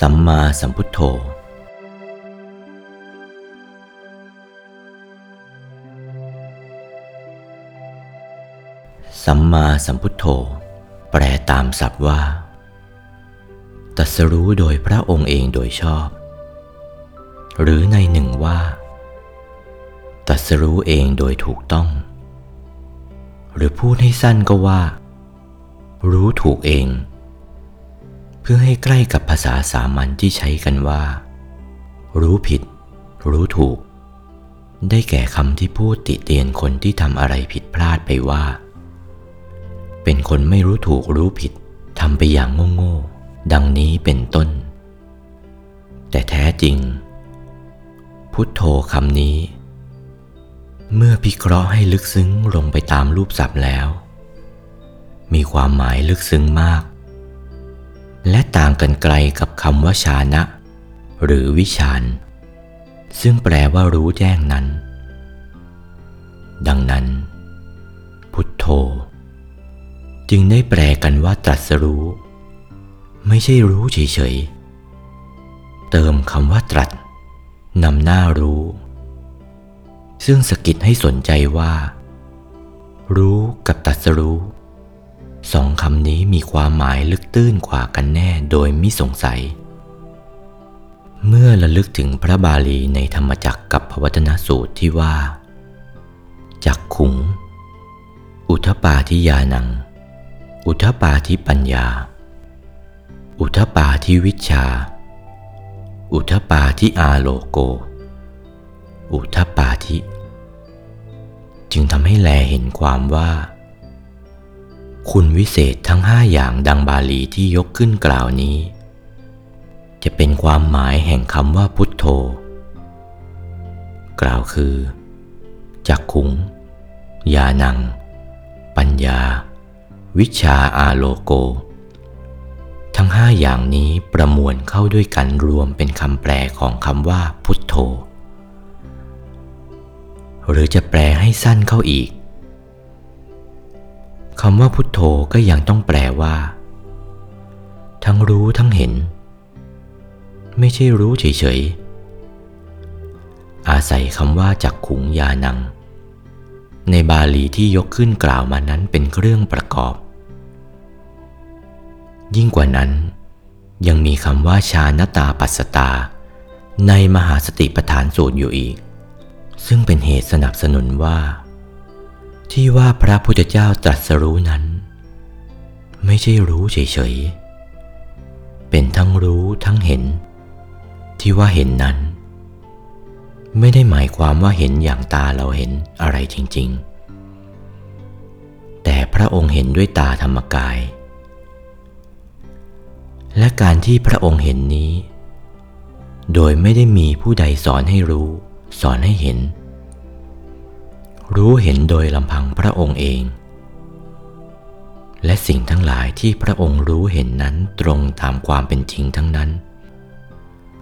สัมมาสัมพุทโธ สัมมาสัมพุทโธ แปลตามศัพท์ว่า ตัสรู้โดยพระองค์เองโดยชอบ หรือในหนึ่งว่า ตัสรู้เองโดยถูกต้อง หรือพูดให้สั้นก็ว่า รู้ถูกเอง พื่อให้ใกล้กับภาษาสามัญที่ใช้กันว่า รู้ผิด รู้ถูก ได้แก่คำที่พูดติเตียนคนที่ทำอะไรผิดพลาดไปว่า เป็นคนไม่รู้ถูกรู้ผิดทำไปอย่างโง่ๆดังนี้เป็นต้น แต่แท้จริง พุทโธคำนี้ เมื่อพิเคราะห์ให้ลึกซึ้งลงไปตามรูปศัพท์แล้ว มีความหมายลึกซึ้งมาก และต่างกันไกลกับคำว่าชานะ หรือวิชาน ซึ่งแปลว่ารู้แจ้งนั้น ดังนั้น พุทโธ จึงได้แปลกันว่าตรัสรู้ ไม่ใช่รู้เฉยๆ เติมคำว่าตรัสนำหน้ารู้ ซึ่งสกิดให้สนใจว่า รู้กับตรัสรู้ สองคำนี้มีความหมายลึกตื้นกว่ากันแน่โดยไมิสงสัย เมื่อระลึกถึงพระบาลีในธรรมจักรกับพวัตนสูตรที่ว่า จักขุง อุทปาทิยานัง อุทปาทิปัญญา อุทปาทิวิชา อุทปาทิอาโลโก อุทปาทิ จึงทำให้แลเห็นความว่า คุณวิเศษทั้งห้าอย่างดังบาลีที่ยกขึ้นกล่าวนี้ จะเป็นความหมายแห่งคำว่าพุทโธ กล่าวคือจักขุงยานัง ปัญญา วิชาอาโลโก ทั้งห้าอย่างนี้ประมวลเข้าด้วยกันรวมเป็นคำแปลของคำว่าพุทโธ หรือจะแปลให้สั้นเข้าอีก คำว่าพุทโธก็ยังต้องแปลว่า ทั้งรู้ทั้งเห็น ไม่ใช่รู้เฉยๆ อาศัยคำว่าจักขุงยานัง ในบาลีที่ยกขึ้นกล่าวมานั้นเป็นเครื่องประกอบ ยิ่งกว่านั้น ยังมีคำว่าชานตาปัสตา ในมหาสติปทานสูตรอยู่อีก ซึ่งเป็นเหตุสนับสนุนว่า ที่ว่าพระพุทธเจ้าตรัสรู้นั้น ไม่ใช่รู้เฉยๆ เป็นทั้งรู้ทั้งเห็น ที่ว่าเห็นนั้น ไม่ได้หมายความว่าเห็นอย่างตาเราเห็นอะไรจริง ๆ แต่พระองค์เห็นด้วยตาธรรมกาย และการที่พระองค์เห็นนี้ โดยไม่ได้มีผู้ใดสอนให้รู้ สอนให้เห็น รู้เห็นโดยลำพังพระองค์เอง และสิ่งทั้งหลายที่พระองค์รู้เห็นนั้นตรงตามความเป็นจริงทั้งนั้น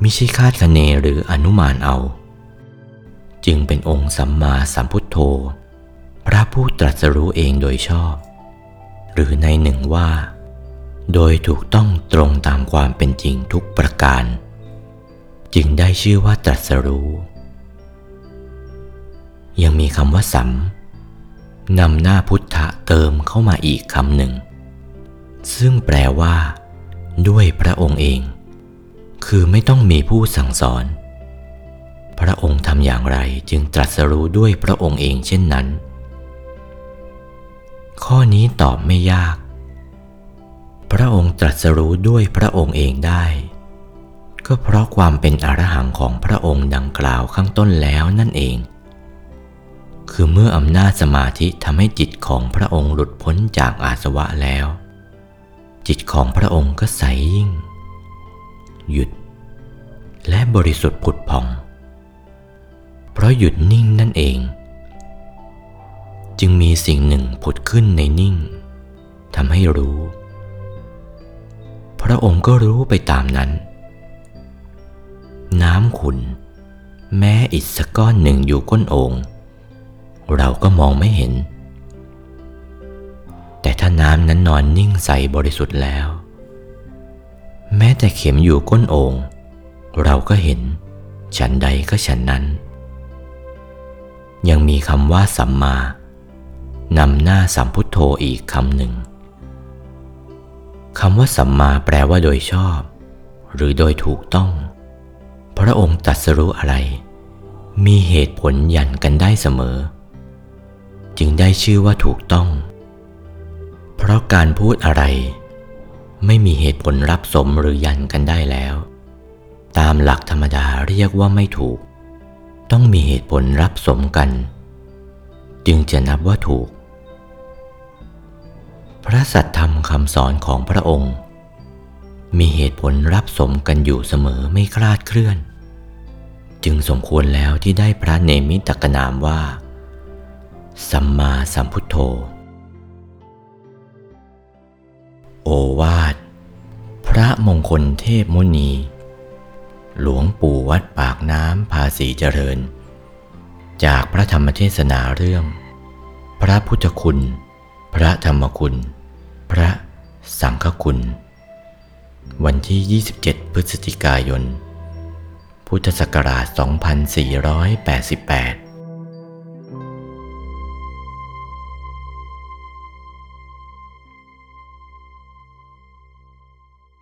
มิใช่คาดคะเนหรืออนุมานเอา จึงเป็นองค์สัมมาสัมพุทโธ พระผู้ตรัสรู้เองโดยชอบ หรือในหนึ่งว่า โดยถูกต้องตรงตามความเป็นจริงทุกประการ จึงได้ชื่อว่าตรัสรู้ ยังมีคำว่าสัมนำหน้าพุทธะเติมเข้ามาอีกคำหนึ่ง ซึ่งแปลว่า ด้วยพระองค์เอง คือไม่ต้องมีผู้สั่งสอน พระองค์ทำอย่างไรจึงตรัสรู้ด้วยพระองค์เองเช่นนั้น ข้อนี้ตอบไม่ยาก พระองค์ตรัสรู้ด้วยพระองค์เองได้ ก็เพราะความเป็นอรหังของพระองค์ดังกล่าวข้างต้นแล้วนั่นเอง คือเมื่ออำนาจสมาธิทำให้จิตของพระองค์หลุดพ้นจากอาสวะแล้ว จิตของพระองค์ก็ใสยิ่ง หยุด และบริสุทธิ์ผุดผ่อง เพราะหยุดนิ่งนั่นเอง จึงมีสิ่งหนึ่งผุดขึ้นในนิ่งทำให้รู้ พระองค์ก็รู้ไปตามนั้น น้ำขุนแม้อิฐสักก้อนหนึ่งอยู่ก้นโอ่ง เราก็มองไม่เห็น แต่ถ้าน้ำนั้นนอนนิ่งใสบริสุทธิ์แล้ว แม้แต่เข็มอยู่ก้นโอ่งเราก็เห็น ฉันใดก็ฉันนั้น ยังมีคำว่าสัมมานำหน้าสัมพุทโธอีกคำหนึ่งคำว่าสัมมาแปลว่าโดยชอบ หรือโดยถูกต้อง พระองค์ตรัสรู้อะไร มีเหตุผลยันกันได้เสมอ จึงได้ชื่อว่าถูกต้อง เพราะการพูดอะไร ไม่มีเหตุผลรับสมหรือยันกันได้แล้ว ตามหลักธรรมดาเรียกว่าไม่ถูก ต้องมีเหตุผลรับสมกัน จึงจะนับว่าถูก พระสัตธรรมคำสอนของพระองค์ มีเหตุผลรับสมกันอยู่เสมอไม่คลาดเคลื่อน จึงสมควรแล้วที่ได้พระเนมิตกนามว่า สัมมาสัมพุทโธ โอวาท พระมงคลเทพมุนี หลวงปู่วัดปากน้ำภาษีเจริญ จากพระธรรมเทศนาเรื่อง พระพุทธคุณ พระธรรมคุณ พระสังฆคุณ วันที่ 27 พฤศจิกายน พุทธศักราช 2488